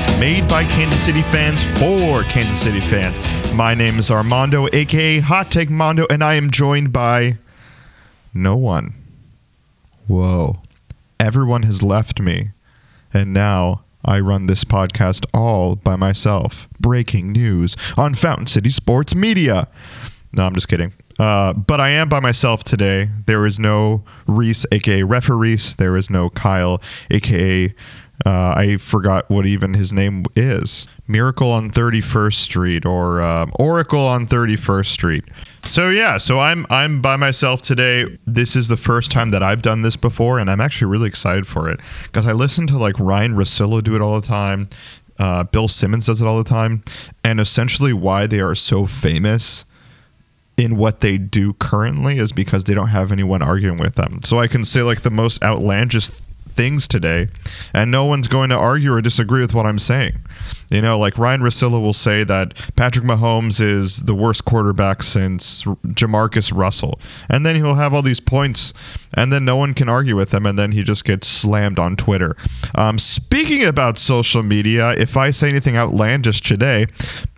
podcast made by Kansas City fans for Kansas City fans. My name is Armando, aka Hot Take Mondo, and I am joined by no one. Whoa. Everyone has left me, and now I run this podcast all by myself. Breaking news on Fountain City Sports Media. No, I'm just kidding. Uh, but I am by myself today. There is no Reese, aka Refereese. There is no Kyle, aka uh, I forgot what even his name is. Miracle on 31st Street or uh, Oracle on 31st Street. So yeah, so I'm I'm by myself today. This is the first time that I've done this before, and I'm actually really excited for it because I listen to like Ryan Russillo do it all the time. Uh, Bill Simmons does it all the time, and essentially why they are so famous in what they do currently is because they don't have anyone arguing with them. So I can say like the most outlandish things today, and no one's going to argue or disagree with what I'm saying. You know, like Ryan Russillo will say that Patrick Mahomes is the worst quarterback since Jamarcus Russell, and then he'll have all these points, and then no one can argue with him, and then he just gets slammed on Twitter. Um, speaking about social media, if I say anything outlandish today,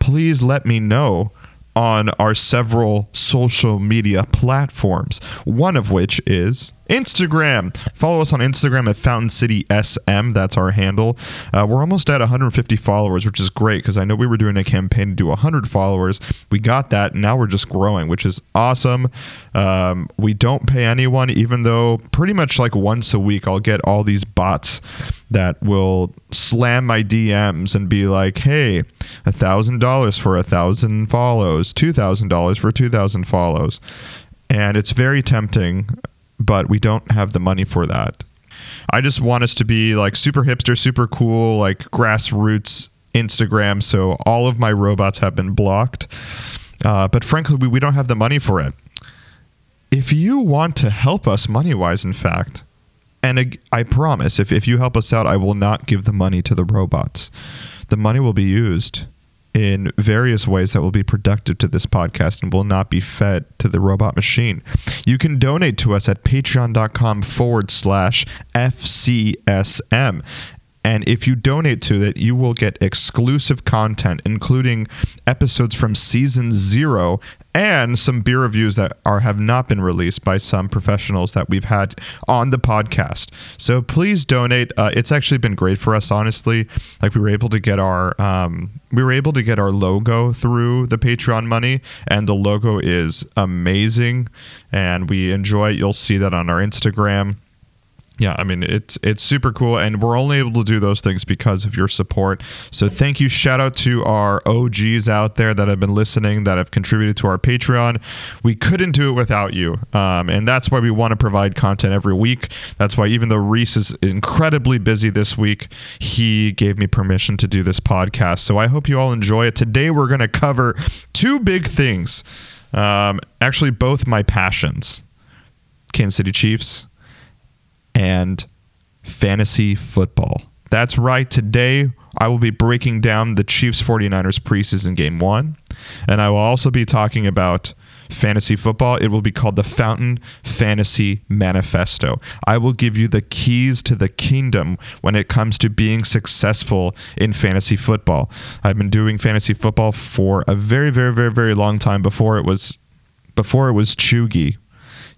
please let me know on our several social media platforms, one of which is Instagram. Follow us on Instagram at Fountain City SM. That's our handle. Uh, we're almost at 150 followers, which is great because I know we were doing a campaign to do 100 followers. We got that. Now we're just growing, which is awesome. Um, we don't pay anyone, even though pretty much like once a week I'll get all these bots that will slam my DMs and be like, "Hey, a thousand dollars for a thousand follows, two thousand dollars for two thousand follows," and it's very tempting but we don't have the money for that. I just want us to be like super hipster, super cool, like grassroots Instagram. So all of my robots have been blocked. Uh, but frankly, we, we don't have the money for it. If you want to help us money wise, in fact, and I promise, if, if you help us out, I will not give the money to the robots. The money will be used in various ways that will be productive to this podcast and will not be fed to the robot machine. You can donate to us at patreon.com forward slash FCSM. And if you donate to it, you will get exclusive content, including episodes from season zero and some beer reviews that are have not been released by some professionals that we've had on the podcast. So please donate. Uh, it's actually been great for us, honestly. Like we were able to get our um, we were able to get our logo through the Patreon money, and the logo is amazing, and we enjoy it. You'll see that on our Instagram yeah, I mean it's it's super cool, and we're only able to do those things because of your support. So thank you. Shout out to our OGs out there that have been listening, that have contributed to our Patreon. We couldn't do it without you, um, and that's why we want to provide content every week. That's why even though Reese is incredibly busy this week, he gave me permission to do this podcast. So I hope you all enjoy it. Today we're going to cover two big things. Um, actually, both my passions: Kansas City Chiefs and fantasy football. That's right. Today, I will be breaking down the Chiefs 49ers preseason game one, and I will also be talking about fantasy football. It will be called the Fountain Fantasy Manifesto. I will give you the keys to the kingdom when it comes to being successful in fantasy football. I've been doing fantasy football for a very, very, very, very long time before it was before it was Cheugy,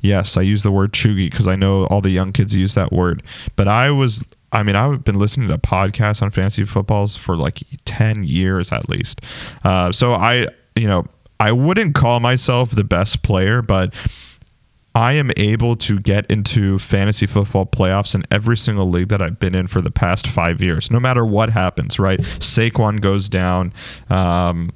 Yes, I use the word cheugy because I know all the young kids use that word. But I was, I mean, I've been listening to podcasts on fantasy footballs for like 10 years at least. Uh, so I, you know, I wouldn't call myself the best player, but I am able to get into fantasy football playoffs in every single league that I've been in for the past five years, no matter what happens, right? Saquon goes down. Um,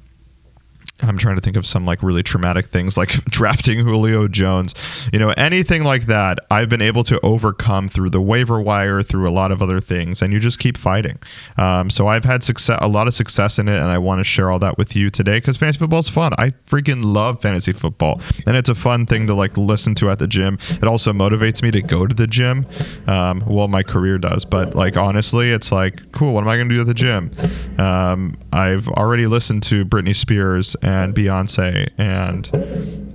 I'm trying to think of some like really traumatic things like drafting Julio Jones. You know, anything like that, I've been able to overcome through the waiver wire, through a lot of other things, and you just keep fighting. Um, so I've had success, a lot of success in it, and I want to share all that with you today because fantasy football is fun. I freaking love fantasy football, and it's a fun thing to like listen to at the gym. It also motivates me to go to the gym. Um, well, my career does, but like honestly, it's like cool. What am I going to do at the gym? Um, I've already listened to Britney Spears and Beyonce and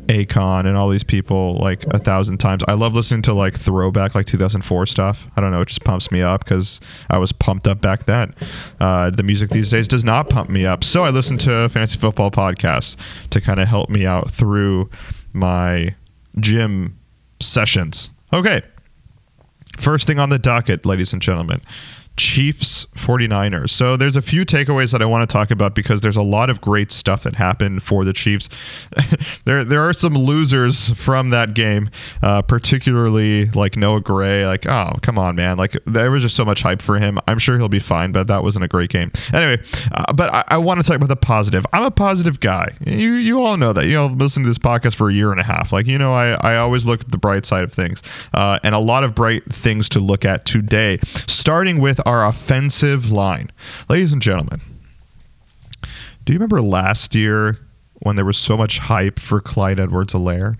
Akon and all these people like a thousand times. I love listening to like throwback like 2004 stuff. I don't know, it just pumps me up because I was pumped up back then. Uh, the music these days does not pump me up, so I listen to fantasy football podcasts to kind of help me out through my gym sessions. Okay, first thing on the docket, ladies and gentlemen. Chiefs 49ers. So there's a few takeaways that I want to talk about because there's a lot of great stuff that happened for the Chiefs. there there are some losers from that game, uh, particularly like Noah Gray. Like, oh, come on, man. Like there was just so much hype for him. I'm sure he'll be fine, but that wasn't a great game. Anyway, uh, but I, I, want to talk about the positive. I'm a positive guy. You you all know that. You I've listened to this podcast for a year and a half. Like, you know, I, I always look at the bright side of things. Uh, and a lot of bright things to look at today, starting with our offensive line. Ladies and gentlemen, do you remember last year when there was so much hype for Clyde Edwards-Helaire?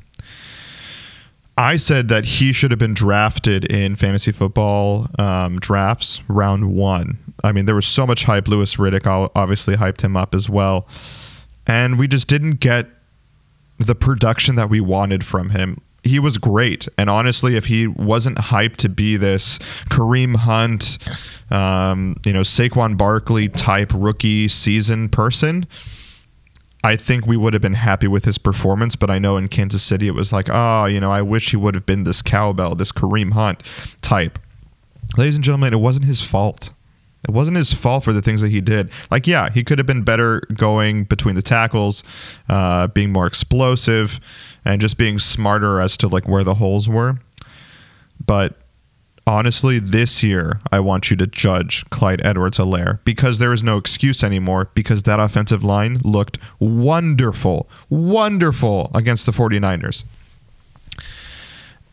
I said that he should have been drafted in fantasy football um, drafts round one. I mean, there was so much hype. Louis Riddick obviously hyped him up as well. And we just didn't get the production that we wanted from him he was great. And honestly, if he wasn't hyped to be this Kareem Hunt, um, you know, Saquon Barkley type rookie season person, I think we would have been happy with his performance. But I know in Kansas City, it was like, oh, you know, I wish he would have been this cowbell, this Kareem Hunt type. Ladies and gentlemen, it wasn't his fault. It wasn't his fault for the things that he did. Like, yeah, he could have been better going between the tackles, uh, being more explosive and just being smarter as to like where the holes were. But honestly, this year I want you to judge Clyde Edwards-Helaire because there is no excuse anymore because that offensive line looked wonderful, wonderful against the 49ers.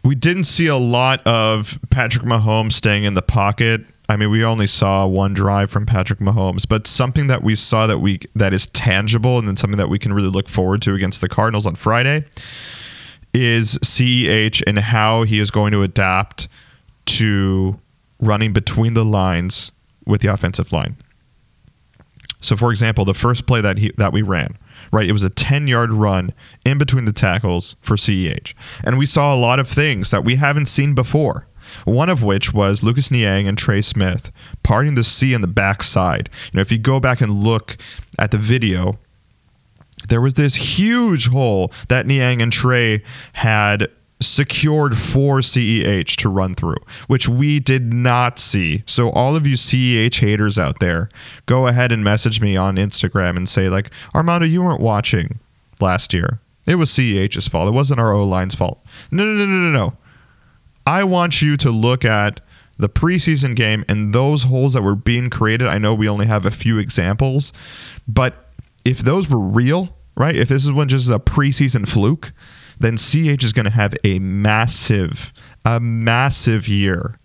We didn't see a lot of Patrick Mahomes staying in the pocket I mean, we only saw one drive from Patrick Mahomes, but something that we saw that we that is tangible and then something that we can really look forward to against the Cardinals on Friday is CEH and how he is going to adapt to running between the lines with the offensive line. So, for example, the first play that he that we ran, right, it was a 10 yard run in between the tackles for CEH, and we saw a lot of things that we haven't seen before. One of which was Lucas Niang and Trey Smith parting the sea on the backside. You know, if you go back and look at the video, there was this huge hole that Niang and Trey had secured for CEH to run through, which we did not see. So all of you CEH haters out there, go ahead and message me on Instagram and say like, Armando, you weren't watching last year. It was CEH's fault. It wasn't our O line's fault. No, no, no, no, no, no. I want you to look at the preseason game and those holes that were being created. I know we only have a few examples, but if those were real, right? If this is one just a preseason fluke, then CH is going to have a massive, a massive year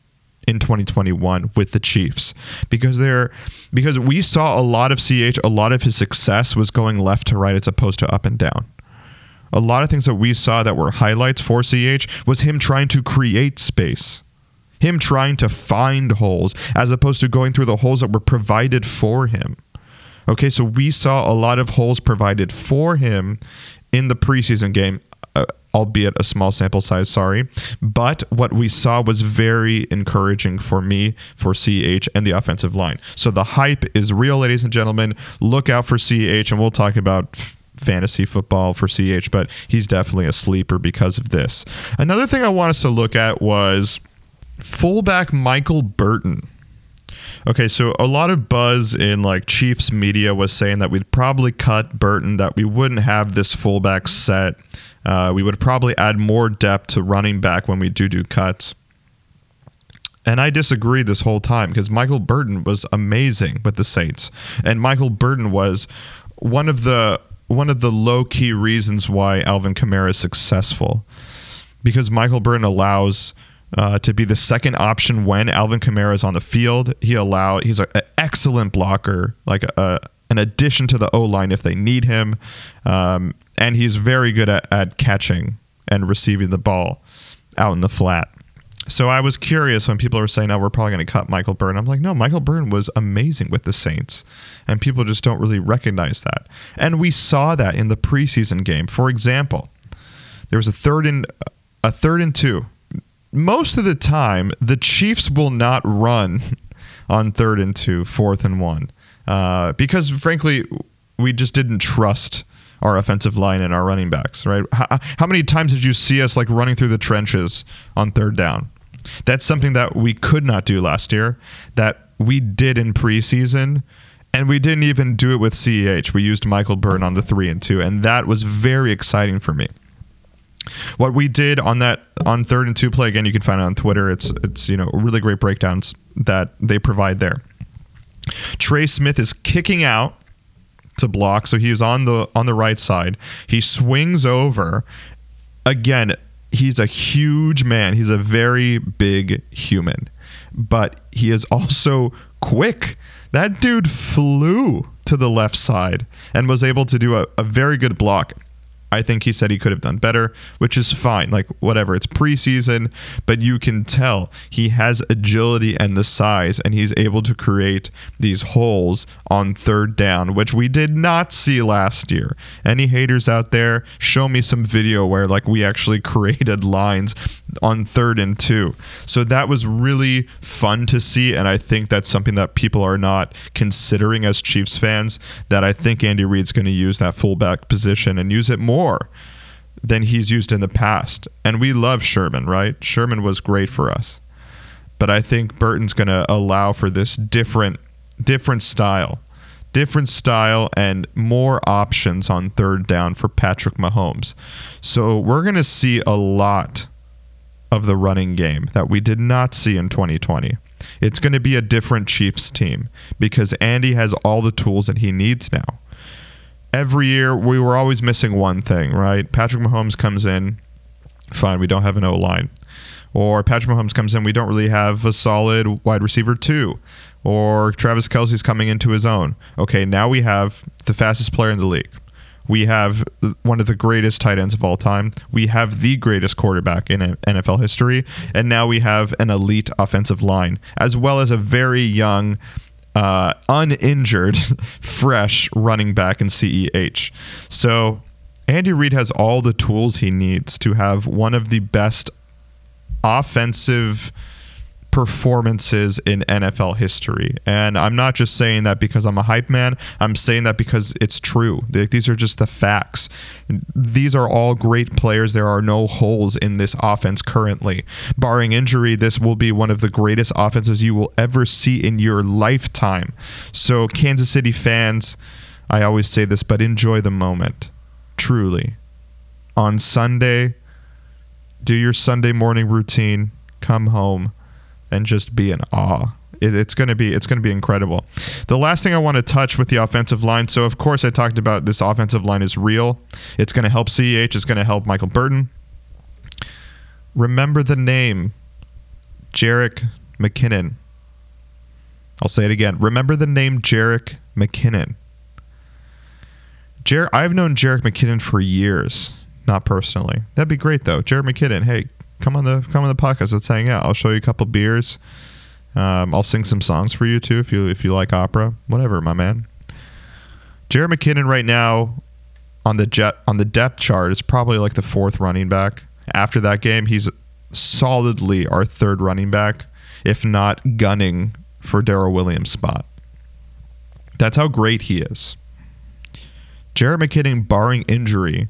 in 2021 with the Chiefs because they're because we saw a lot of CH, a lot of his success was going left to right as opposed to up and down a lot of things that we saw that were highlights for CH was him trying to create space. Him trying to find holes as opposed to going through the holes that were provided for him. Okay, so we saw a lot of holes provided for him in the preseason game, uh, albeit a small sample size, sorry. But what we saw was very encouraging for me, for CH, and the offensive line. So the hype is real, ladies and gentlemen. Look out for CH, and we'll talk about fantasy football for CH, but he's definitely a sleeper because of this. Another thing I want us to look at was fullback Michael Burton. Okay, so a lot of buzz in like Chiefs media was saying that we'd probably cut Burton, that we wouldn't have this fullback set. Uh, we would probably add more depth to running back when we do do cuts. And I disagreed this whole time because Michael Burton was amazing with the Saints. And Michael Burton was one of the one of the low key reasons why Alvin Kamara is successful because Michael Burton allows uh, to be the second option when Alvin Kamara is on the field. He allow he's an excellent blocker, like a, an addition to the O line if they need him, um, and he's very good at, at catching and receiving the ball out in the flat. So I was curious when people were saying, "Oh, we're probably going to cut Michael Burton." I'm like, "No, Michael Burton was amazing with the Saints, and people just don't really recognize that." And we saw that in the preseason game. For example, there was a third and a third and two. Most of the time, the Chiefs will not run on third and two, fourth and one, uh, because frankly, we just didn't trust our offensive line and our running backs. Right? How, how many times did you see us like running through the trenches on third down? That's something that we could not do last year. That we did in preseason and we didn't even do it with CEH. We used Michael Burton on the three and two, and that was very exciting for me. What we did on that on third and two play again, you can find it on Twitter. It's it's you know really great breakdowns that they provide there. Trey Smith is kicking out to block, so he is on the on the right side. He swings over. Again, he's a huge man. He's a very big human, but he is also quick. That dude flew to the left side and was able to do a, a very good block. I think he said he could have done better, which is fine. Like, whatever. It's preseason, but you can tell he has agility and the size, and he's able to create these holes on third down, which we did not see last year. Any haters out there, show me some video where, like, we actually created lines on third and two. So that was really fun to see, and I think that's something that people are not considering as Chiefs fans. That I think Andy Reid's going to use that fullback position and use it more than he's used in the past. And we love Sherman, right? Sherman was great for us. But I think Burton's going to allow for this different different style. Different style and more options on third down for Patrick Mahomes. So we're going to see a lot of the running game that we did not see in 2020. It's going to be a different Chiefs team because Andy has all the tools that he needs now. Every year, we were always missing one thing, right? Patrick Mahomes comes in, fine, we don't have an O line. Or Patrick Mahomes comes in, we don't really have a solid wide receiver, two. Or Travis Kelce's coming into his own. Okay, now we have the fastest player in the league. We have one of the greatest tight ends of all time. We have the greatest quarterback in NFL history. And now we have an elite offensive line, as well as a very young, uh, uninjured, fresh running back in CEH. So Andy Reid has all the tools he needs to have one of the best offensive performances in NFL history. And I'm not just saying that because I'm a hype man. I'm saying that because it's true. These are just the facts. These are all great players. There are no holes in this offense currently. Barring injury, this will be one of the greatest offenses you will ever see in your lifetime. So, Kansas City fans, I always say this, but enjoy the moment. Truly. On Sunday, do your Sunday morning routine, come home and just be in awe. It, it's going to be it's going to be incredible. The last thing I want to touch with the offensive line. So of course I talked about this offensive line is real. It's going to help CEH. It's going to help Michael Burton. Remember the name, Jerick McKinnon. I'll say it again. Remember the name Jerick McKinnon. Jer- I've known Jerick McKinnon for years, not personally. That'd be great though. Jerick McKinnon, hey, come on the come on the podcast. Let's hang out. I'll show you a couple beers. Um, I'll sing some songs for you too if you if you like opera. Whatever, my man. Jared McKinnon right now on the jet on the depth chart is probably like the fourth running back. After that game, he's solidly our third running back, if not gunning for Darrel Williams' spot. That's how great he is. Jared McKinnon, barring injury,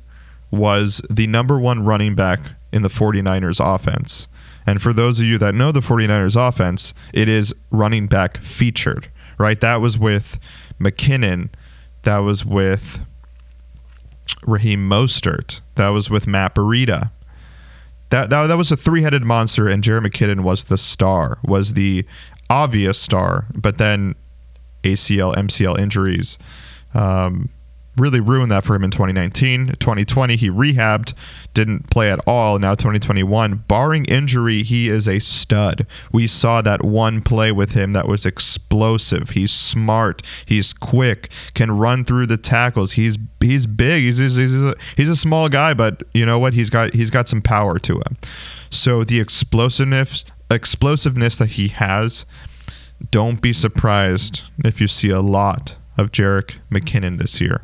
was the number one running back in the 49ers offense. And for those of you that know the 49ers offense, it is running back featured, right? That was with McKinnon. That was with Raheem Mostert. That was with Matt Breida. That, that, that was a three headed monster, and Jerry McKinnon was the star, was the obvious star. But then ACL, MCL injuries um, really ruined that for him in 2019. 2020, he rehabbed, didn't play at all. Now 2021, barring injury, he is a stud. We saw that one play with him that was explosive. He's smart. He's quick. Can run through the tackles. He's he's big. He's he's, he's, a, he's a small guy, but you know what? He's got he's got some power to him. So the explosiveness explosiveness that he has, don't be surprised if you see a lot of Jerick McKinnon this year.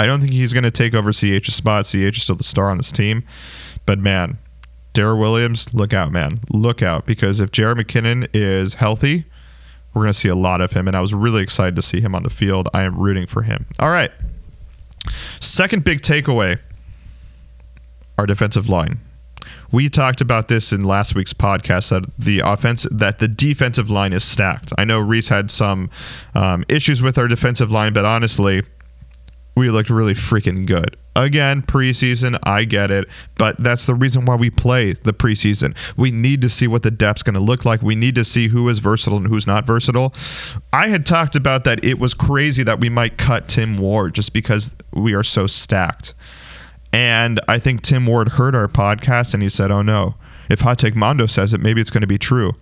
I don't think he's going to take over CH's spot. CH is still the star on this team. But man, Darrel Williams, look out, man. Look out. Because if Jared McKinnon is healthy, we're going to see a lot of him. And I was really excited to see him on the field. I am rooting for him. All right. Second big takeaway our defensive line. We talked about this in last week's podcast that the offense that the defensive line is stacked. I know Reese had some um, issues with our defensive line, but honestly, we looked really freaking good. Again, preseason, I get it, but that's the reason why we play the preseason. We need to see what the depth's going to look like. We need to see who is versatile and who's not versatile. I had talked about that it was crazy that we might cut Tim Ward just because we are so stacked. And I think Tim Ward heard our podcast and he said, "Oh no, if Hot Take Mondo says it, maybe it's going to be true."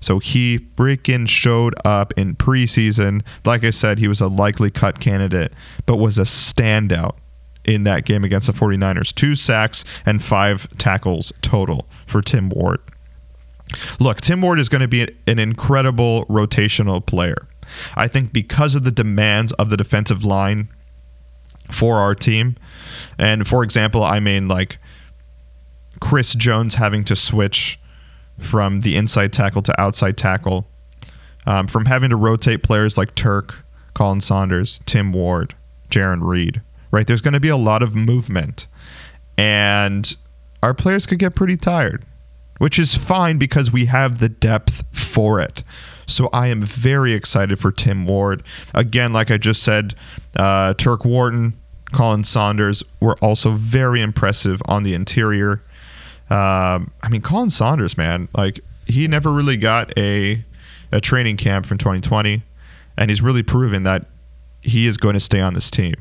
So he freaking showed up in preseason. Like I said, he was a likely cut candidate, but was a standout in that game against the 49ers. Two sacks and five tackles total for Tim Ward. Look, Tim Ward is going to be an incredible rotational player. I think because of the demands of the defensive line for our team, and for example, I mean, like Chris Jones having to switch from the inside tackle to outside tackle, um, from having to rotate players like Turk, Colin Saunders, Tim Ward, Jarran Reed right? There's going to be a lot of movement, and our players could get pretty tired, which is fine because we have the depth for it. So I am very excited for Tim Ward. Again, like I just said, uh, Turk Wharton, Colin Saunders were also very impressive on the interior. Um, I mean, Colin Saunders, man, like he never really got a a training camp from 2020, and he's really proven that he is going to stay on this team.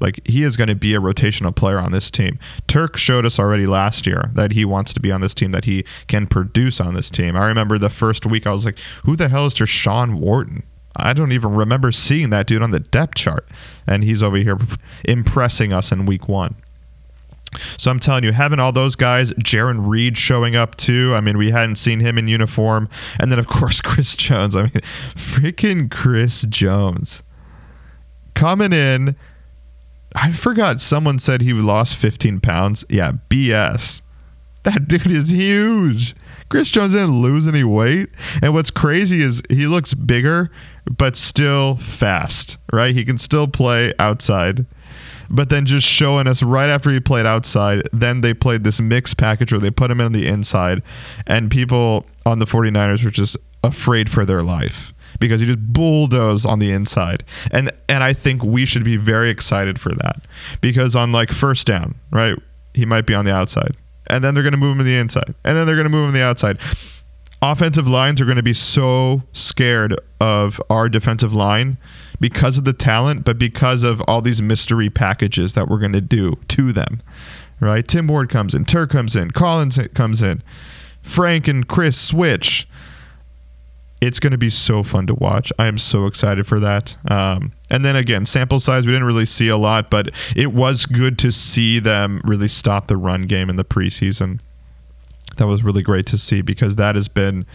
Like he is going to be a rotational player on this team. Turk showed us already last year that he wants to be on this team, that he can produce on this team. I remember the first week I was like, "Who the hell is Tershawn Wharton?" I don't even remember seeing that dude on the depth chart, and he's over here impressing us in week one. So I'm telling you, having all those guys, Jarran Reed showing up too. I mean, we hadn't seen him in uniform, and then of course Chris Jones. I mean, freaking Chris Jones coming in I forgot someone said he lost 15 pounds. Yeah, BS. That dude is huge. Chris Jones didn't lose any weight. And what's crazy is he looks bigger, but still fast, right? He can still play outside. But then just showing us right after he played outside, then they played this mixed package where they put him in on the inside, and people on the 49ers were just afraid for their life because he just bulldozed on the inside. And and I think we should be very excited for that. Because on like first down, right? He might be on the outside. And then they're going to move him to the inside. And then they're going to move him to the outside. Offensive lines are going to be so scared of our defensive line because of the talent, but because of all these mystery packages that we're going to do to them. Right? Tim Ward comes in, Turk comes in, Collins comes in, Frank and Chris switch it's going to be so fun to watch. I am so excited for that. Um, and then again, sample size, we didn't really see a lot, but it was good to see them really stop the run game in the preseason. That was really great to see because that has been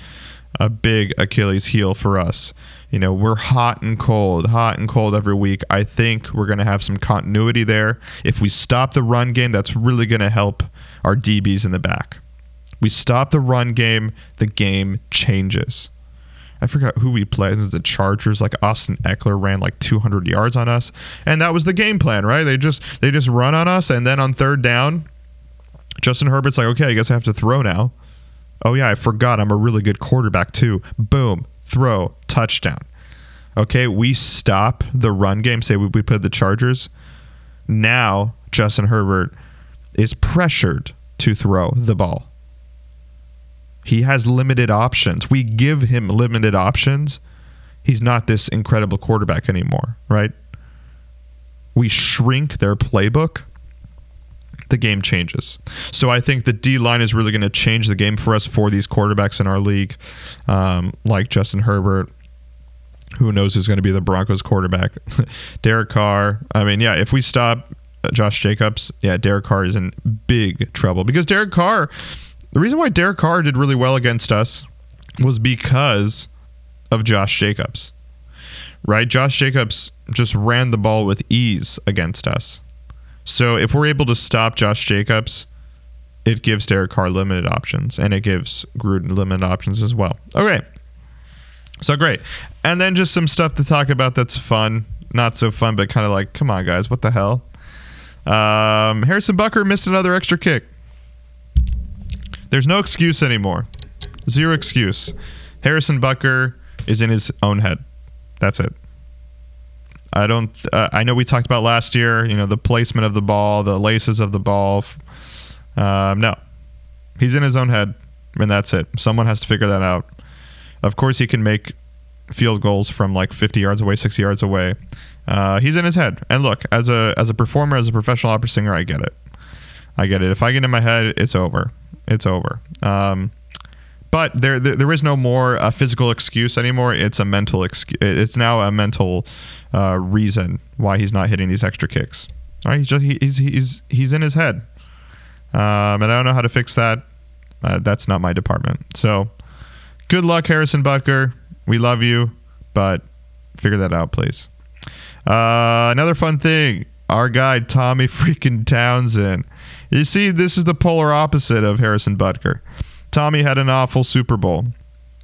a big Achilles heel for us. You know, we're hot and cold, hot and cold every week. I think we're going to have some continuity there. If we stop the run game, that's really going to help our DBs in the back. We stop the run game, the game changes. I forgot who we played. The Chargers. Like Austin Ekeler ran like 200 yards on us, and that was the game plan, right? They just they just run on us, and then on third down, Justin Herbert's like, okay, I guess I have to throw now. Oh yeah, I forgot. I'm a really good quarterback too. Boom, throw, touchdown. Okay, we stop the run game. Say we, we put the Chargers. Now Justin Herbert is pressured to throw the ball. He has limited options. We give him limited options. He's not this incredible quarterback anymore, right? We shrink their playbook. The game changes. So I think the D line is really going to change the game for us for these quarterbacks in our league, um, like Justin Herbert, who knows who's going to be the Broncos quarterback. Derek Carr. I mean, yeah, if we stop Josh Jacobs, yeah, Derek Carr is in big trouble because Derek Carr the reason why Derek Carr did really well against us was because of Josh Jacobs. Right? Josh Jacobs just ran the ball with ease against us. So if we're able to stop Josh Jacobs, it gives Derek Carr limited options and it gives Gruden limited options as well. Okay. So great. And then just some stuff to talk about that's fun. Not so fun, but kind of like, come on, guys, what the hell? Um, Harrison Butker missed another extra kick. There's no excuse anymore. Zero excuse. Harrison Butker is in his own head. That's it. I don't. Uh, I know we talked about last year. You know the placement of the ball, the laces of the ball. Um, no, he's in his own head, and that's it. Someone has to figure that out. Of course, he can make field goals from like 50 yards away, 60 yards away. Uh, he's in his head. And look, as a as a performer, as a professional opera singer, I get it. I get it. If I get in my head, it's over. It's over. Um, but there, there, there is no more a physical excuse anymore. It's a mental excuse. It's now a mental uh, reason why he's not hitting these extra kicks. All right, he's just he, he's he's he's in his head, um, and I don't know how to fix that. Uh, that's not my department. So, good luck, Harrison Butker. We love you, but figure that out, please. Uh, another fun thing our guy Tommy freaking Townsend. You see, this is the polar opposite of Harrison Butker. Tommy had an awful Super Bowl.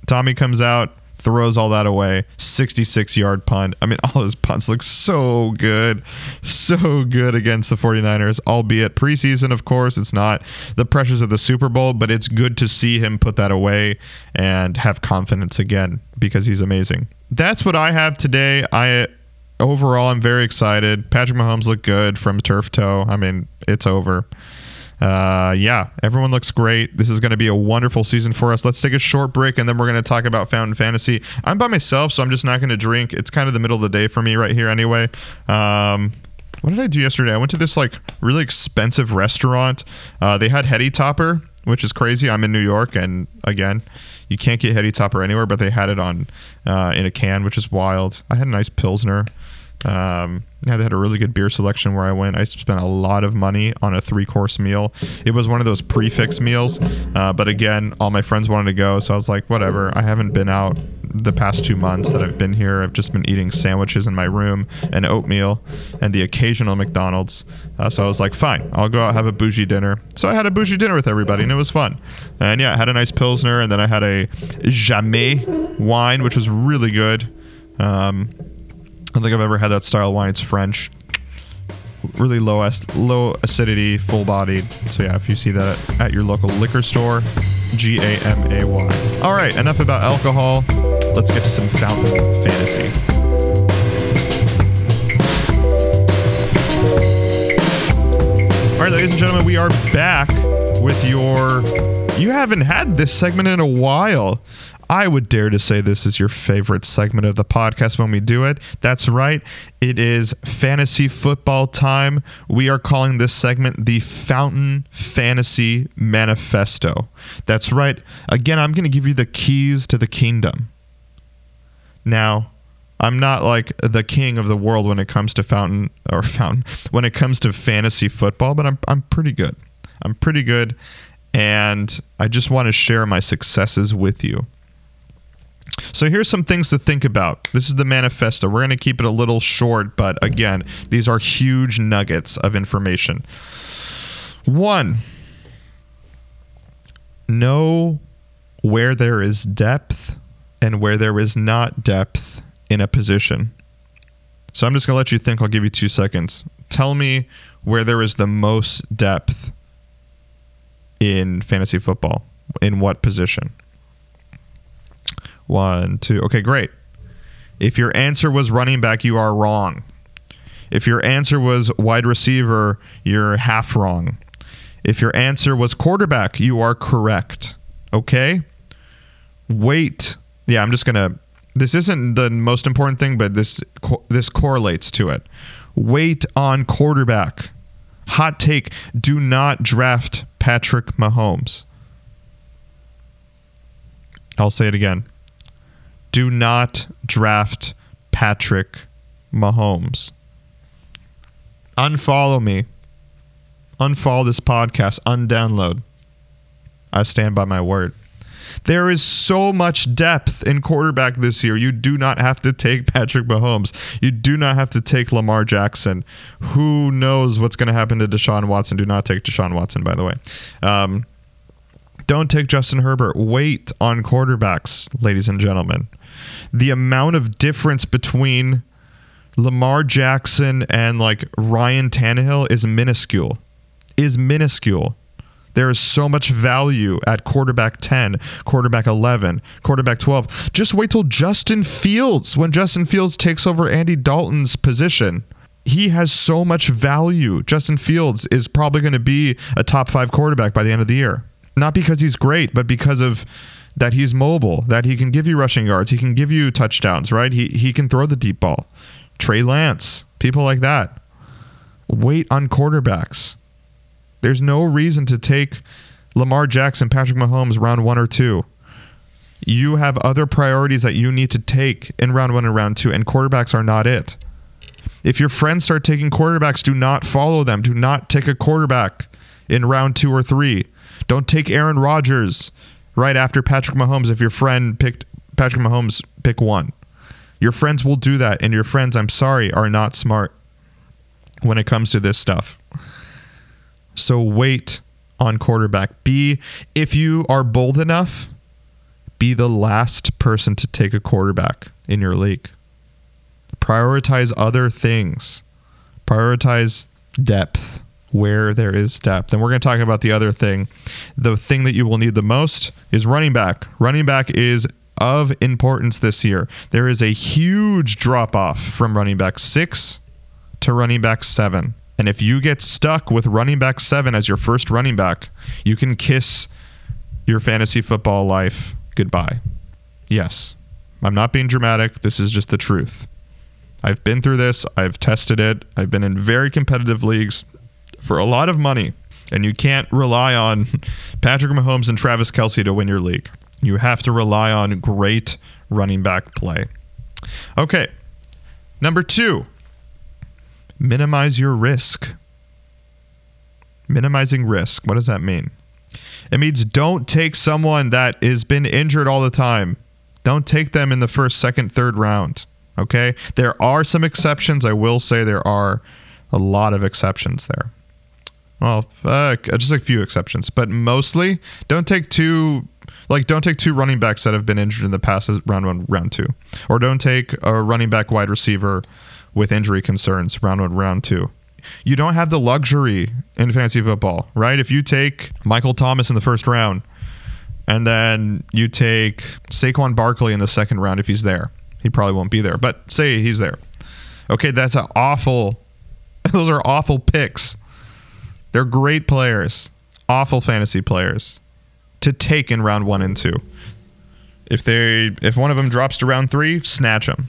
Tommy comes out, throws all that away. 66 yard punt. I mean, all his punts look so good. So good against the 49ers, albeit preseason, of course. It's not the pressures of the Super Bowl, but it's good to see him put that away and have confidence again because he's amazing. That's what I have today. I overall, I'm very excited. Patrick Mahomes looked good from turf toe. I mean, it's over. Uh, yeah, everyone looks great. This is going to be a wonderful season for us. Let's take a short break and then we're going to talk about Fountain Fantasy. I'm by myself, so I'm just not going to drink. It's kind of the middle of the day for me right here, anyway. Um, what did I do yesterday? I went to this like really expensive restaurant. Uh, they had Heady Topper, which is crazy. I'm in New York, and again, you can't get Heady Topper anywhere, but they had it on uh, in a can, which is wild. I had a nice pilsner. Um, yeah, they had a really good beer selection where I went. I spent a lot of money on a three course meal. It was one of those prix fixe meals, uh, but again, all my friends wanted to go, so I was like, whatever. I haven't been out the past two months that I've been here. I've just been eating sandwiches in my room and oatmeal and the occasional McDonald's. Uh, so I was like, fine, I'll go out have a bougie dinner. So I had a bougie dinner with everybody, and it was fun. And yeah, I had a nice pilsner, and then I had a Gamay wine, which was really good. Um, I don't think I've ever had that style of wine. It's French. Really low low acidity, full bodied. So yeah, if you see that at, at your local liquor store, G A M A Y. All right, enough about alcohol. Let's get to some fountain fantasy. All right, ladies and gentlemen, we are back with your. You haven't had this segment in a while. I would dare to say this is your favorite segment of the podcast when we do it. That's right. It is fantasy football time. We are calling this segment the Fountain Fantasy Manifesto. That's right. Again, I'm going to give you the keys to the kingdom. Now, I'm not like the king of the world when it comes to fountain or fountain when it comes to fantasy football, but I'm I'm pretty good. I'm pretty good and I just want to share my successes with you. So here's some things to think about. This is the manifesto. We're going to keep it a little short, but again, these are huge nuggets of information. One, know where there is depth and where there is not depth in a position. So I'm just going to let you think. I'll give you two seconds. Tell me where there is the most depth in fantasy football. In what position? One, two. Okay, great. If your answer was running back, you are wrong. If your answer was wide receiver, you're half wrong. If your answer was quarterback, you are correct. Okay? Wait. Yeah, I'm just going to this isn't the most important thing, but this this correlates to it. Wait on quarterback. Hot take, do not draft Patrick Mahomes. I'll say it again do not draft Patrick Mahomes. Unfollow me. Unfollow this podcast. Undownload. I stand by my word. There is so much depth in quarterback this year. You do not have to take Patrick Mahomes. You do not have to take Lamar Jackson. Who knows what's going to happen to Deshaun Watson? Do not take Deshaun Watson, by the way. Um, don't take Justin Herbert. Wait on quarterbacks, ladies and gentlemen. The amount of difference between Lamar Jackson and like Ryan Tannehill is minuscule. Is minuscule. There is so much value at quarterback 10, quarterback 11, quarterback 12. Just wait till Justin Fields, when Justin Fields takes over Andy Dalton's position. He has so much value. Justin Fields is probably going to be a top five quarterback by the end of the year. Not because he's great, but because of that he's mobile, that he can give you rushing yards, he can give you touchdowns, right? He, he can throw the deep ball. Trey Lance, people like that. Wait on quarterbacks. There's no reason to take Lamar Jackson, Patrick Mahomes round one or two. You have other priorities that you need to take in round one and round two, and quarterbacks are not it. If your friends start taking quarterbacks, do not follow them. Do not take a quarterback in round two or three. Don't take Aaron Rodgers right after Patrick Mahomes if your friend picked Patrick Mahomes pick one. Your friends will do that, and your friends, I'm sorry, are not smart when it comes to this stuff. So wait on quarterback. Be, if you are bold enough, be the last person to take a quarterback in your league. Prioritize other things. Prioritize depth where there is depth. And we're going to talk about the other thing. The thing that you will need the most is running back. Running back is of importance this year. There is a huge drop off from running back six to running back seven. And if you get stuck with running back seven as your first running back, you can kiss your fantasy football life goodbye. Yes, I'm not being dramatic. This is just the truth. I've been through this, I've tested it, I've been in very competitive leagues for a lot of money. And you can't rely on Patrick Mahomes and Travis Kelce to win your league. You have to rely on great running back play. Okay, number two, minimize your risk. Minimizing risk. What does that mean? It means don't take someone that has been injured all the time. Don't take them in the first, second, third round. Okay? There are some exceptions. I will say there are a lot of exceptions there. Well, uh, just a few exceptions, but mostly don't take two like don't take two running backs that have been injured in the past as round one, round two, or don't take a running back wide receiver with injury concerns round one, round two. You don't have the luxury in fantasy football, right? If you take Michael Thomas in the first round, and then you take Saquon Barkley in the second round if he's there, he probably won't be there, but say he's there. Okay, that's an awful. Those are awful picks. They're great players, awful fantasy players to take in round one and two. If they if one of them drops to round three, snatch them.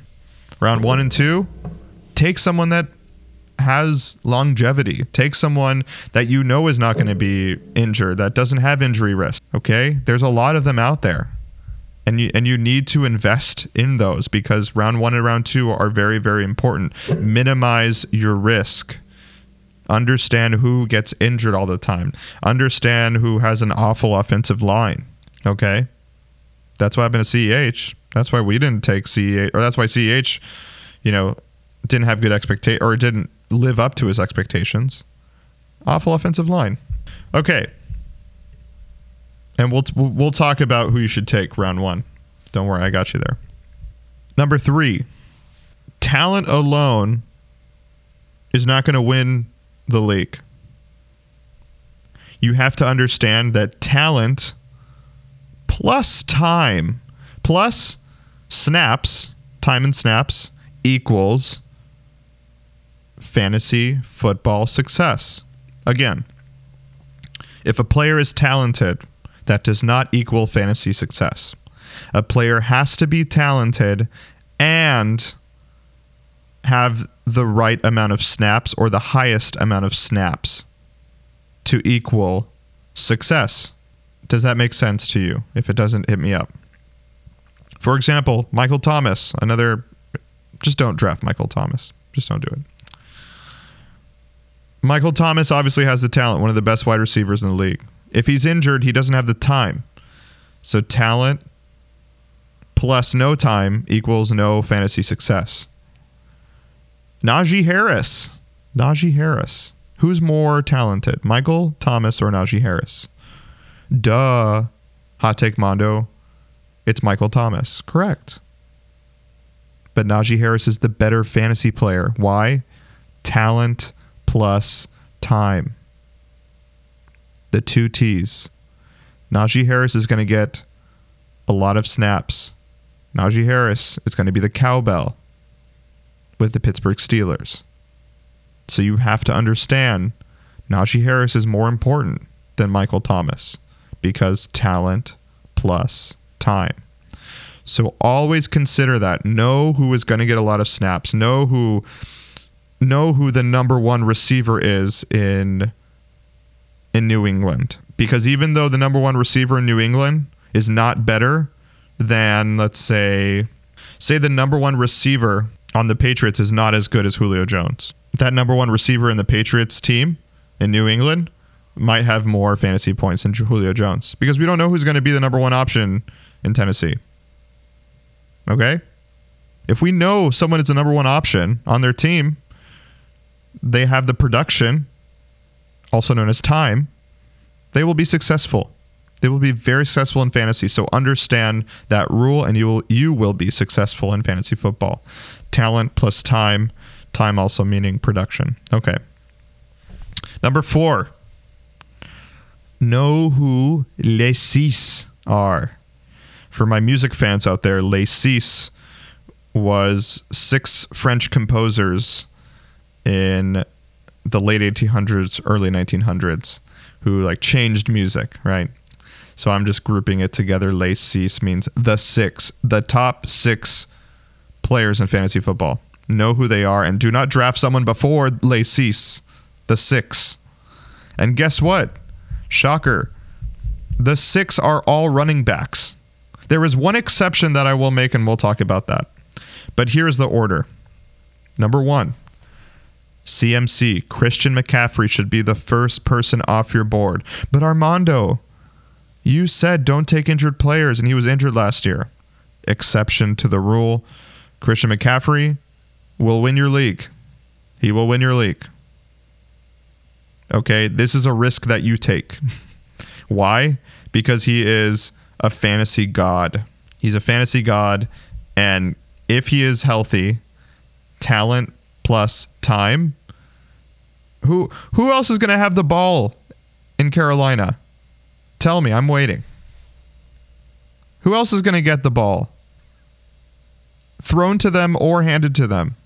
Round one and two, take someone that has longevity. Take someone that you know is not going to be injured, that doesn't have injury risk. Okay? There's a lot of them out there. And you and you need to invest in those because round 1 and round 2 are very very important. Minimize your risk. Understand who gets injured all the time. Understand who has an awful offensive line. Okay? That's why I've been a CEH. That's why we didn't take CEH or that's why CEH, you know, didn't have good expectation or didn't live up to his expectations. Awful offensive line. Okay. And we'll we'll talk about who you should take round 1. Don't worry, I got you there. Number 3. Talent alone is not going to win the league. You have to understand that talent plus time plus snaps, time and snaps equals fantasy football success. Again, if a player is talented, that does not equal fantasy success. A player has to be talented and have the right amount of snaps or the highest amount of snaps to equal success. Does that make sense to you? If it doesn't, hit me up. For example, Michael Thomas, another. Just don't draft Michael Thomas. Just don't do it. Michael Thomas obviously has the talent, one of the best wide receivers in the league. If he's injured, he doesn't have the time. So talent plus no time equals no fantasy success. Najee Harris. Najee Harris. Who's more talented, Michael Thomas or Najee Harris? Duh. Hot take Mondo. It's Michael Thomas. Correct. But Najee Harris is the better fantasy player. Why? Talent plus time. The two T's. Najee Harris is going to get a lot of snaps. Najee Harris is going to be the cowbell with the Pittsburgh Steelers. So you have to understand Najee Harris is more important than Michael Thomas because talent plus time. So always consider that. Know who is going to get a lot of snaps. Know who know who the number 1 receiver is in in New England because even though the number 1 receiver in New England is not better than let's say say the number 1 receiver on the Patriots is not as good as Julio Jones. That number 1 receiver in the Patriots team in New England might have more fantasy points than Julio Jones because we don't know who's going to be the number 1 option in Tennessee. Okay? If we know someone is the number one option on their team, they have the production, also known as time, they will be successful. They will be very successful in fantasy. So understand that rule and you will you will be successful in fantasy football. Talent plus time, time also meaning production. Okay. Number 4. Know who les six are for my music fans out there, Les Six was six French composers in the late 1800s, early 1900s who like changed music, right? So I'm just grouping it together. Les Six means the six, the top six players in fantasy football. Know who they are and do not draft someone before Les Six, the six. And guess what? Shocker. The six are all running backs. There is one exception that I will make, and we'll talk about that. But here's the order number one, CMC, Christian McCaffrey should be the first person off your board. But Armando, you said don't take injured players, and he was injured last year. Exception to the rule Christian McCaffrey will win your league. He will win your league. Okay, this is a risk that you take. Why? Because he is a fantasy god. He's a fantasy god, and if he is healthy, talent plus time, who who else is going to have the ball in Carolina? Tell me, I'm waiting. Who else is going to get the ball? Thrown to them or handed to them?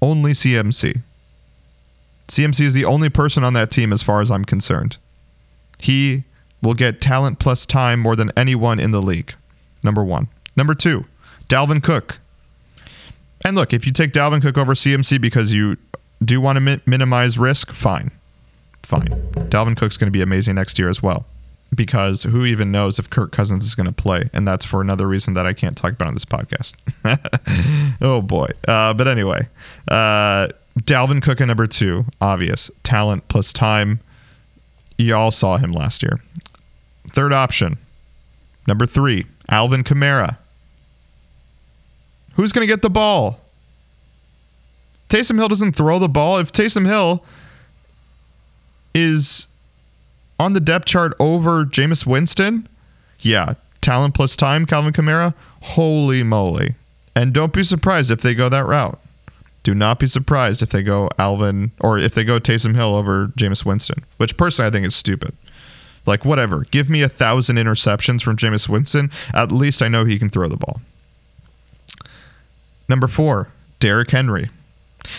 Only CMC. CMC is the only person on that team as far as I'm concerned. He will get talent plus time more than anyone in the league. Number one. Number two, Dalvin Cook. And look, if you take Dalvin Cook over CMC because you do want to mi- minimize risk, fine. Fine. Dalvin Cook's going to be amazing next year as well. Because who even knows if Kirk Cousins is going to play? And that's for another reason that I can't talk about on this podcast. oh boy. Uh, but anyway, uh, Dalvin Cook at number two, obvious. Talent plus time. You all saw him last year. Third option. Number three, Alvin Kamara. Who's going to get the ball? Taysom Hill doesn't throw the ball. If Taysom Hill is on the depth chart over Jameis Winston, yeah, talent plus time, Calvin Kamara, holy moly. And don't be surprised if they go that route. Do not be surprised if they go Alvin or if they go Taysom Hill over Jameis Winston, which personally I think is stupid. Like, whatever. Give me a thousand interceptions from Jameis Winston. At least I know he can throw the ball. Number four, Derrick Henry.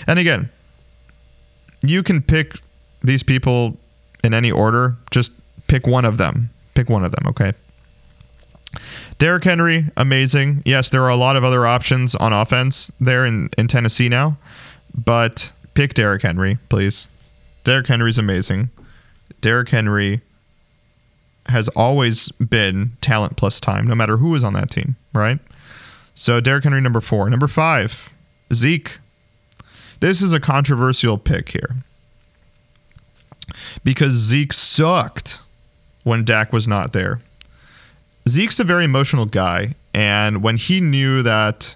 And again, you can pick these people in any order. Just pick one of them. Pick one of them, okay? Derrick Henry, amazing. Yes, there are a lot of other options on offense there in, in Tennessee now, but pick Derrick Henry, please. Derrick Henry's amazing. Derrick Henry has always been talent plus time, no matter who is on that team, right? So Derrick Henry, number four. Number five, Zeke. This is a controversial pick here because Zeke sucked when Dak was not there. Zeke's a very emotional guy, and when he knew that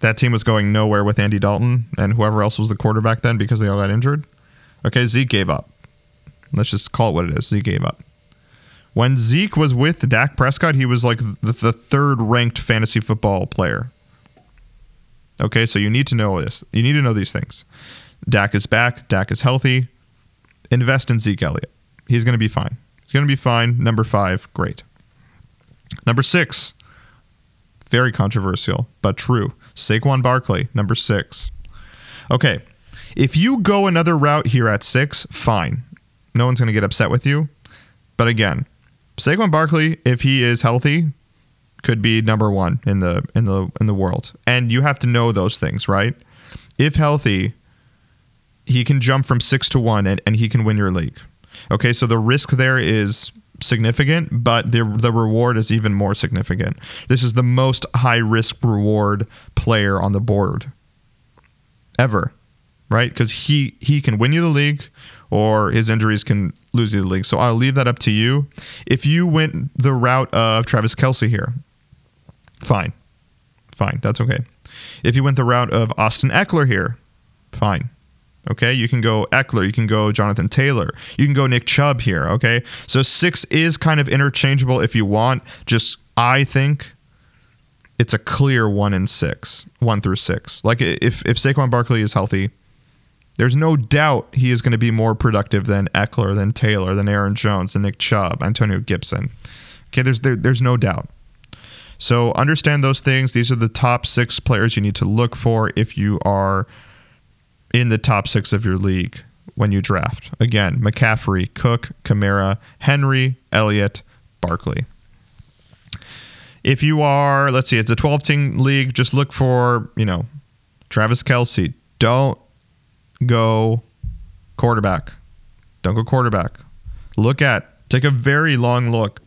that team was going nowhere with Andy Dalton and whoever else was the quarterback then because they all got injured, okay, Zeke gave up. Let's just call it what it is. Zeke gave up. When Zeke was with Dak Prescott, he was like the, the third ranked fantasy football player. Okay, so you need to know this. You need to know these things. Dak is back. Dak is healthy. Invest in Zeke Elliott. He's going to be fine. He's going to be fine. Number five, great. Number six, very controversial, but true. Saquon Barkley, number six. Okay, if you go another route here at six, fine. No one's going to get upset with you. But again, Saquon Barkley, if he is healthy, could be number one in the in the in the world. And you have to know those things, right? If healthy, he can jump from six to one and, and he can win your league. Okay, so the risk there is significant, but the the reward is even more significant. This is the most high risk reward player on the board ever, right? Because he he can win you the league, or his injuries can lose you the league. So I'll leave that up to you. If you went the route of Travis Kelce here, fine, fine, that's okay. If you went the route of Austin Ekeler here, fine. Okay, you can go Ekeler, you can go Jonathan Taylor, you can go Nick Chubb here. Okay, so six is kind of interchangeable if you want. Just I think it's a clear one in six, one through six. Like if if Saquon Barkley is healthy, there's no doubt he is going to be more productive than Ekeler, than Taylor, than Aaron Jones, than Nick Chubb, Antonio Gibson. Okay, there's there, there's no doubt. So understand those things. These are the top six players you need to look for if you are in the top six of your league when you draft. Again, McCaffrey, Cook, Kamara, Henry, Elliott, Barkley. If you are, let's see, it's a 12 team league, just look for, you know, Travis Kelce. Don't go quarterback. Don't go quarterback. Look at, take a very long look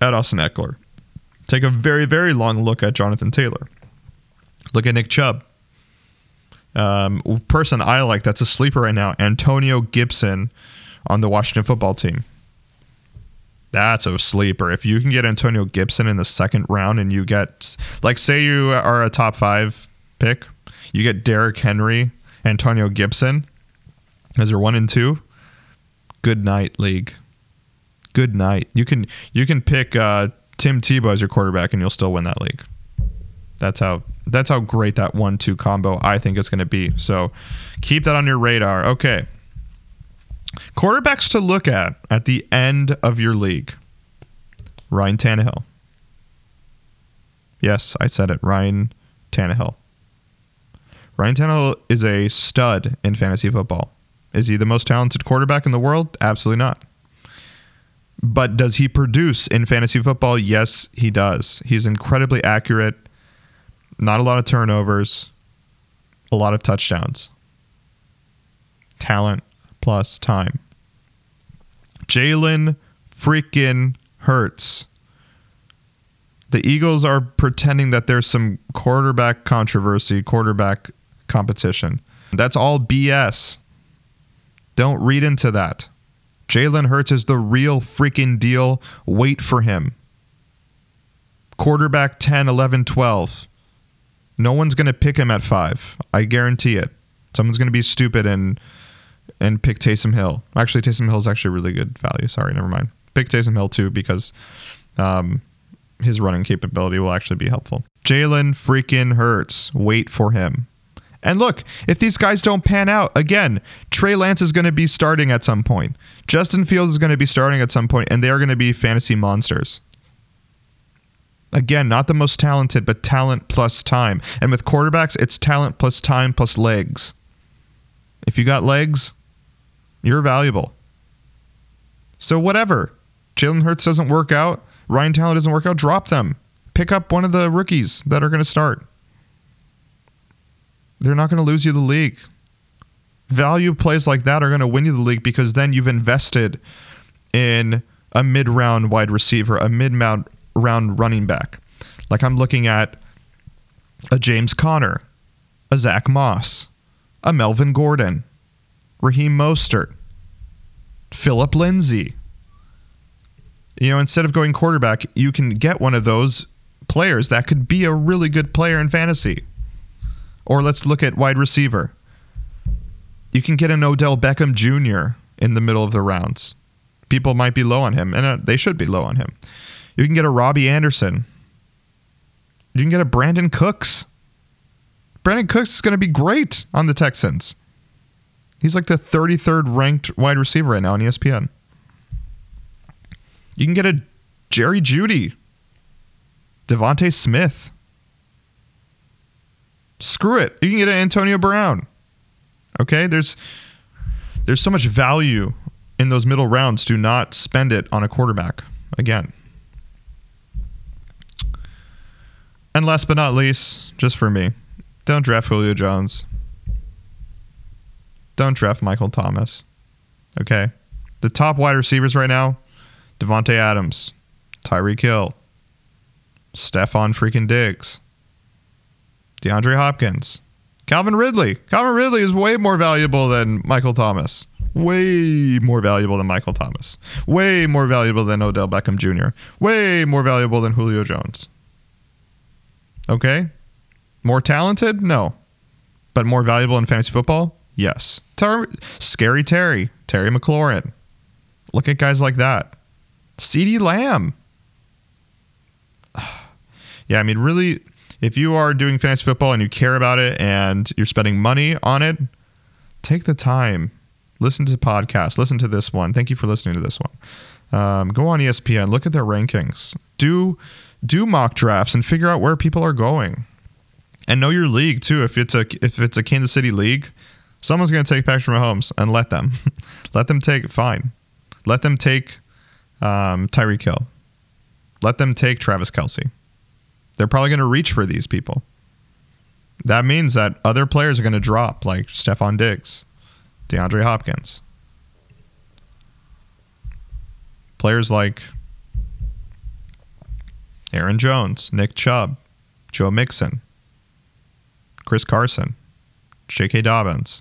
at Austin Ekeler. Take a very, very long look at Jonathan Taylor. Look at Nick Chubb. Um, person I like that's a sleeper right now, Antonio Gibson on the Washington football team. That's a sleeper. If you can get Antonio Gibson in the second round and you get, like, say you are a top five pick, you get Derrick Henry, Antonio Gibson as your one and two. Good night, league. Good night. You can you can pick uh, Tim Tebow as your quarterback and you'll still win that league. That's how that's how great that one two combo I think is going to be. So keep that on your radar. Okay. Quarterbacks to look at at the end of your league. Ryan Tannehill. Yes, I said it. Ryan Tannehill. Ryan Tannehill is a stud in fantasy football. Is he the most talented quarterback in the world? Absolutely not. But does he produce in fantasy football? Yes, he does. He's incredibly accurate not a lot of turnovers, a lot of touchdowns. Talent plus time. Jalen freaking Hurts. The Eagles are pretending that there's some quarterback controversy, quarterback competition. That's all BS. Don't read into that. Jalen Hurts is the real freaking deal. Wait for him. Quarterback 10, 11, 12. No one's going to pick him at five. I guarantee it. Someone's going to be stupid and and pick Taysom Hill. Actually, Taysom Hill is actually really good value. Sorry, never mind. Pick Taysom Hill too because um, his running capability will actually be helpful. Jalen freaking Hurts. Wait for him. And look, if these guys don't pan out, again, Trey Lance is going to be starting at some point. Justin Fields is going to be starting at some point, and they are going to be fantasy monsters. Again, not the most talented, but talent plus time. And with quarterbacks, it's talent plus time plus legs. If you got legs, you're valuable. So whatever. Jalen Hurts doesn't work out. Ryan Talent doesn't work out. Drop them. Pick up one of the rookies that are going to start. They're not going to lose you the league. Value plays like that are going to win you the league because then you've invested in a mid round wide receiver, a mid round running back. Like I'm looking at a James Conner, a Zach Moss, a Melvin Gordon, Raheem Mostert, Phillip Lindsay. You know, instead of going quarterback, you can get one of those players that could be a really good player in fantasy. Or let's look at wide receiver. You can get an Odell Beckham Jr. in the middle of the rounds. People might be low on him, and uh, they should be low on him. You can get a Robbie Anderson. You can get a Brandin Cooks. Brandin Cooks is going to be great on the Texans. He's like the 33rd ranked wide receiver right now on ESPN. You can get a Jerry Jeudy, DeVonta Smith. Screw it. You can get an Antonio Brown. Okay, there's there's so much value in those middle rounds. Do not spend it on a quarterback again. And last but not least, just for me, don't draft Julio Jones. Don't draft Michael Thomas. Okay? The top wide receivers right now Davante Adams, Tyreek Hill, Stefon freaking Diggs, DeAndre Hopkins, Calvin Ridley. Calvin Ridley is way more valuable than Michael Thomas. Way more valuable than Michael Thomas. Way more valuable than Odell Beckham Jr. Way more valuable than Julio Jones. Okay? More talented? No. But more valuable in fantasy football? Yes. Ter- Scary Terry, Terry McLaurin. Look at guys like that. CeeDee Lamb. yeah, I mean, really, if you are doing fantasy football and you care about it and you're spending money on it, take the time. Listen to podcasts. Listen to this one. Thank you for listening to this one. Um, go on ESPN. Look at their rankings. Do do mock drafts and figure out where people are going. And know your league too. If it's a if it's a Kansas City league, someone's going to take Patrick Mahomes and let them. let them take fine. Let them take um, Tyreek Hill. Let them take Travis Kelce. They're probably going to reach for these people. That means that other players are going to drop, like Stefon Diggs, DeAndre Hopkins. Players like Aaron Jones, Nick Chubb, Joe Mixon, Chris Carson, J.K. Dobbins.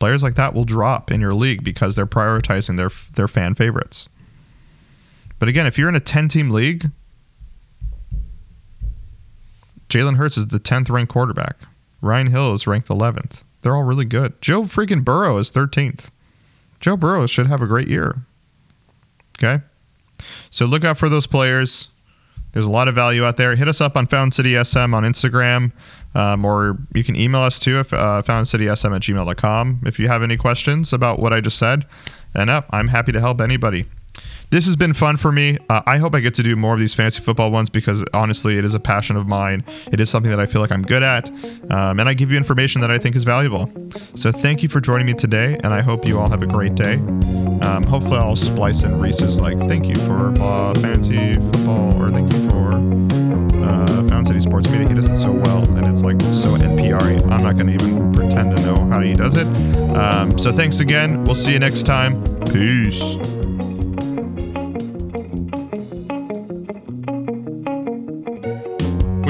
Players like that will drop in your league because they're prioritizing their their fan favorites. But again, if you're in a 10 team league, Jalen Hurts is the 10th ranked quarterback. Ryan Hill is ranked 11th. They're all really good. Joe freaking Burrow is 13th. Joe Burrow should have a great year. Okay? So look out for those players. There's a lot of value out there. Hit us up on Fountain City SM on Instagram, um, or you can email us too at uh, fountaincitysm at gmail.com if you have any questions about what I just said. And uh, I'm happy to help anybody this has been fun for me. Uh, I hope I get to do more of these fantasy football ones because honestly, it is a passion of mine. It is something that I feel like I'm good at, um, and I give you information that I think is valuable. So thank you for joining me today, and I hope you all have a great day. Um, hopefully, I'll splice in Reese's like thank you for uh, fantasy football or thank you for uh, Fountain City Sports Media. He does it so well, and it's like so NPR. I'm not going to even pretend to know how he does it. Um, so thanks again. We'll see you next time. Peace.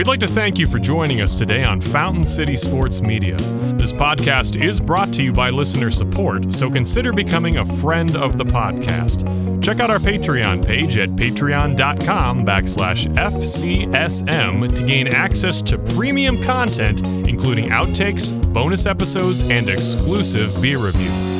We'd like to thank you for joining us today on Fountain City Sports Media. This podcast is brought to you by listener support, so consider becoming a friend of the podcast. Check out our Patreon page at patreon.com backslash FCSM to gain access to premium content, including outtakes, bonus episodes, and exclusive beer reviews.